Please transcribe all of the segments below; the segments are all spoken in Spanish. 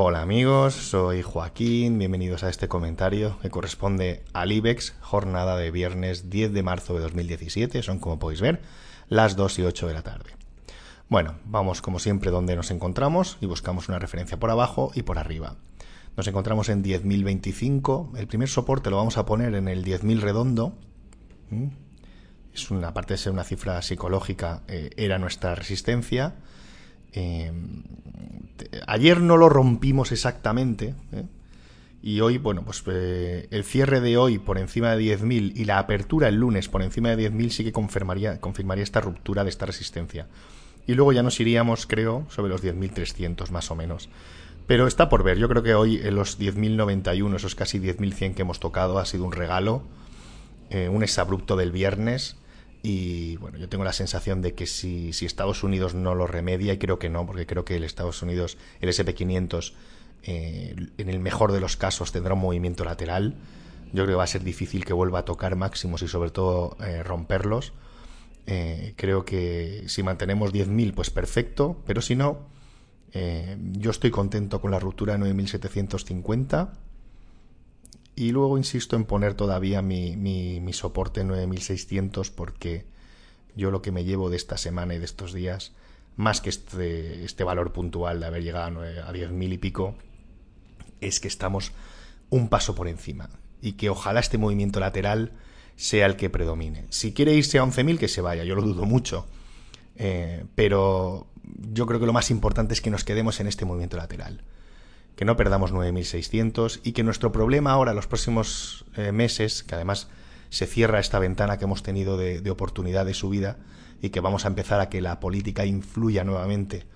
Hola amigos, soy Joaquín, bienvenidos a este comentario que corresponde al IBEX, jornada de viernes 10 de marzo de 2017, son como podéis ver las 2 y 8 de la tarde. Bueno, vamos como siempre donde nos encontramos y buscamos una referencia por abajo y por arriba. Nos encontramos en 10.025, el primer soporte lo vamos a poner en el 10.000 redondo. Es una parte de ser una cifra psicológica, eh, era nuestra resistencia eh, ayer no lo rompimos exactamente. ¿eh? Y hoy, bueno, pues eh, el cierre de hoy por encima de 10.000 y la apertura el lunes por encima de 10.000 sí que confirmaría, confirmaría esta ruptura de esta resistencia. Y luego ya nos iríamos, creo, sobre los 10.300 más o menos. Pero está por ver. Yo creo que hoy en los 10.091, esos casi 10.100 que hemos tocado, ha sido un regalo, un exabrupto del viernes y bueno, yo tengo la sensación de que si, Estados Unidos no lo remedia, y creo que no, porque creo que el Estados Unidos, el SP500, eh, en el mejor de los casos tendrá un movimiento lateral. Yo creo que va a ser difícil que vuelva a tocar máximos y sobre todo eh, romperlos. Eh, creo que si mantenemos 10.000, pues perfecto, pero si no, yo estoy contento con la ruptura de 9.750 y luego insisto en poner todavía mi, mi, mi soporte 9600 porque yo lo que me llevo de esta semana y de estos días, más que este, este valor puntual de haber llegado a, 10.000 y pico, es que estamos un paso por encima y que ojalá este movimiento lateral sea el que predomine. Si quiere irse a 11.000, que se vaya, yo lo dudo mucho. Eh, pero yo creo que lo más importante es que nos quedemos en este movimiento lateral que no perdamos 9.600 y que nuestro problema ahora, los próximos eh, meses, que además se cierra esta ventana que hemos tenido de, de, oportunidad de subida y que vamos a empezar a que la política influya nuevamente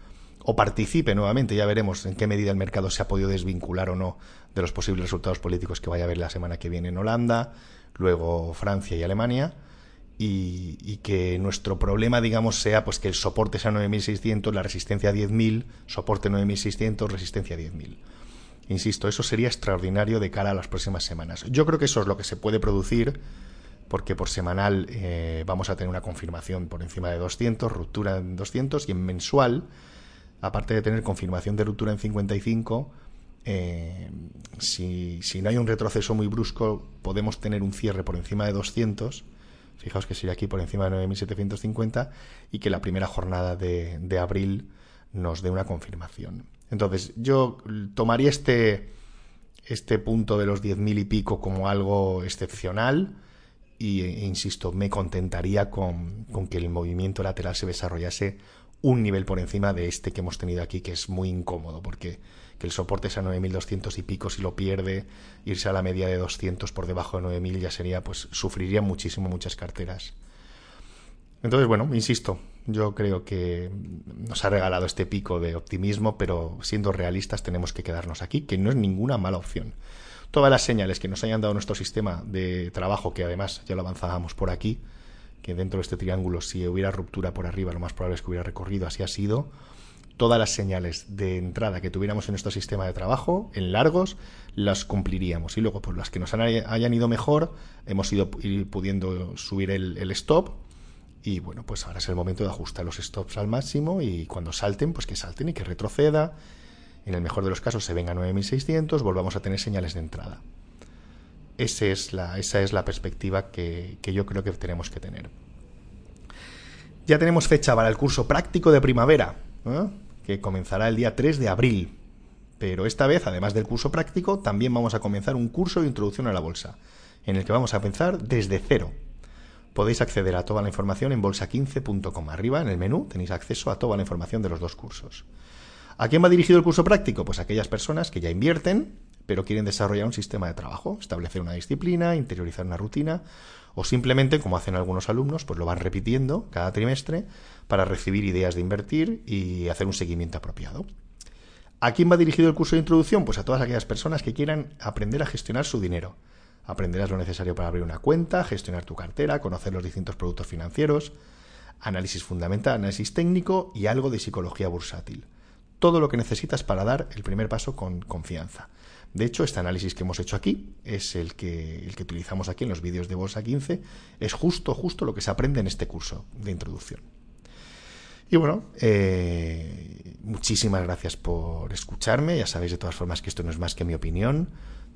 o participe nuevamente, ya veremos en qué medida el mercado se ha podido desvincular o no de los posibles resultados políticos que vaya a haber la semana que viene en Holanda, luego Francia y Alemania. Y, que nuestro problema, digamos, sea pues que el soporte sea 9.600, la resistencia a 10.000, soporte 9.600, resistencia a 10.000. Insisto, eso sería extraordinario de cara a las próximas semanas. Yo creo que eso es lo que se puede producir porque por semanal eh, vamos a tener una confirmación por encima de 200, ruptura en 200 y en mensual, aparte de tener confirmación de ruptura en 55, eh, si, si, no hay un retroceso muy brusco, podemos tener un cierre por encima de 200. Fijaos que sería aquí por encima de 9.750 y que la primera jornada de, de abril nos dé una confirmación. Entonces, yo tomaría este, este punto de los 10.000 y pico como algo excepcional y, e, insisto, me contentaría con, con, que el movimiento lateral se desarrollase un nivel por encima de este que hemos tenido aquí, que es muy incómodo, porque que el soporte sea 9.200 y pico, si lo pierde, irse a la media de 200 por debajo de 9.000 ya sería, pues sufriría muchísimo muchas carteras. Entonces, bueno, insisto, yo creo que nos ha regalado este pico de optimismo, pero siendo realistas tenemos que quedarnos aquí, que no es ninguna mala opción. Todas las señales que nos hayan dado nuestro sistema de trabajo, que además ya lo avanzábamos por aquí, que dentro de este triángulo si hubiera ruptura por arriba, lo más probable es que hubiera recorrido, así ha sido. Todas las señales de entrada que tuviéramos en nuestro sistema de trabajo, en largos, las cumpliríamos. Y luego, por las que nos hayan ido mejor, hemos ido pudiendo subir el, el stop y bueno, pues ahora es el momento de ajustar los stops al máximo y cuando salten, pues que salten y que retroceda. En el mejor de los casos se venga a 9600, volvamos a tener señales de entrada. Es la, esa es la perspectiva que, que yo creo que tenemos que tener. Ya tenemos fecha para el curso práctico de primavera, ¿eh? que comenzará el día 3 de abril. Pero esta vez, además del curso práctico, también vamos a comenzar un curso de introducción a la bolsa, en el que vamos a pensar desde cero, podéis acceder a toda la información en bolsa15.com. Arriba, en el menú, tenéis acceso a toda la información de los dos cursos. ¿A quién va dirigido el curso práctico? Pues a aquellas personas que ya invierten, pero quieren desarrollar un sistema de trabajo, establecer una disciplina, interiorizar una rutina, o simplemente, como hacen algunos alumnos, pues lo van repitiendo cada trimestre para recibir ideas de invertir y hacer un seguimiento apropiado. ¿A quién va dirigido el curso de introducción? Pues a todas aquellas personas que quieran aprender a gestionar su dinero Aprenderás lo necesario para abrir una cuenta, gestionar tu cartera, conocer los distintos productos financieros, análisis fundamental, análisis técnico y algo de psicología bursátil. Todo lo que necesitas para dar el primer paso con confianza. De hecho, este análisis que hemos hecho aquí es el que, el que utilizamos aquí en los vídeos de Bolsa 15, es justo, justo lo que se aprende en este curso de introducción. Y bueno, eh, muchísimas gracias por escucharme. Ya sabéis de todas formas que esto no es más que mi opinión.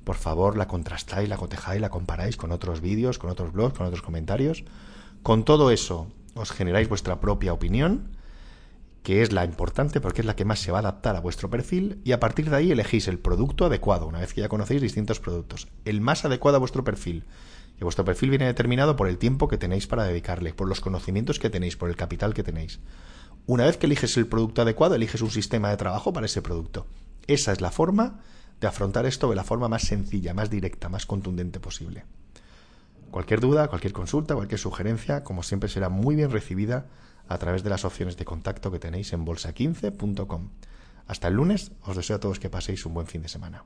Por favor, la contrastáis, la cotejáis, la comparáis con otros vídeos, con otros blogs, con otros comentarios. Con todo eso, os generáis vuestra propia opinión, que es la importante porque es la que más se va a adaptar a vuestro perfil, y a partir de ahí elegís el producto adecuado, una vez que ya conocéis distintos productos. El más adecuado a vuestro perfil. Y vuestro perfil viene determinado por el tiempo que tenéis para dedicarle, por los conocimientos que tenéis, por el capital que tenéis. Una vez que eliges el producto adecuado, eliges un sistema de trabajo para ese producto. Esa es la forma de afrontar esto de la forma más sencilla, más directa, más contundente posible. Cualquier duda, cualquier consulta, cualquier sugerencia, como siempre, será muy bien recibida a través de las opciones de contacto que tenéis en bolsa15.com. Hasta el lunes, os deseo a todos que paséis un buen fin de semana.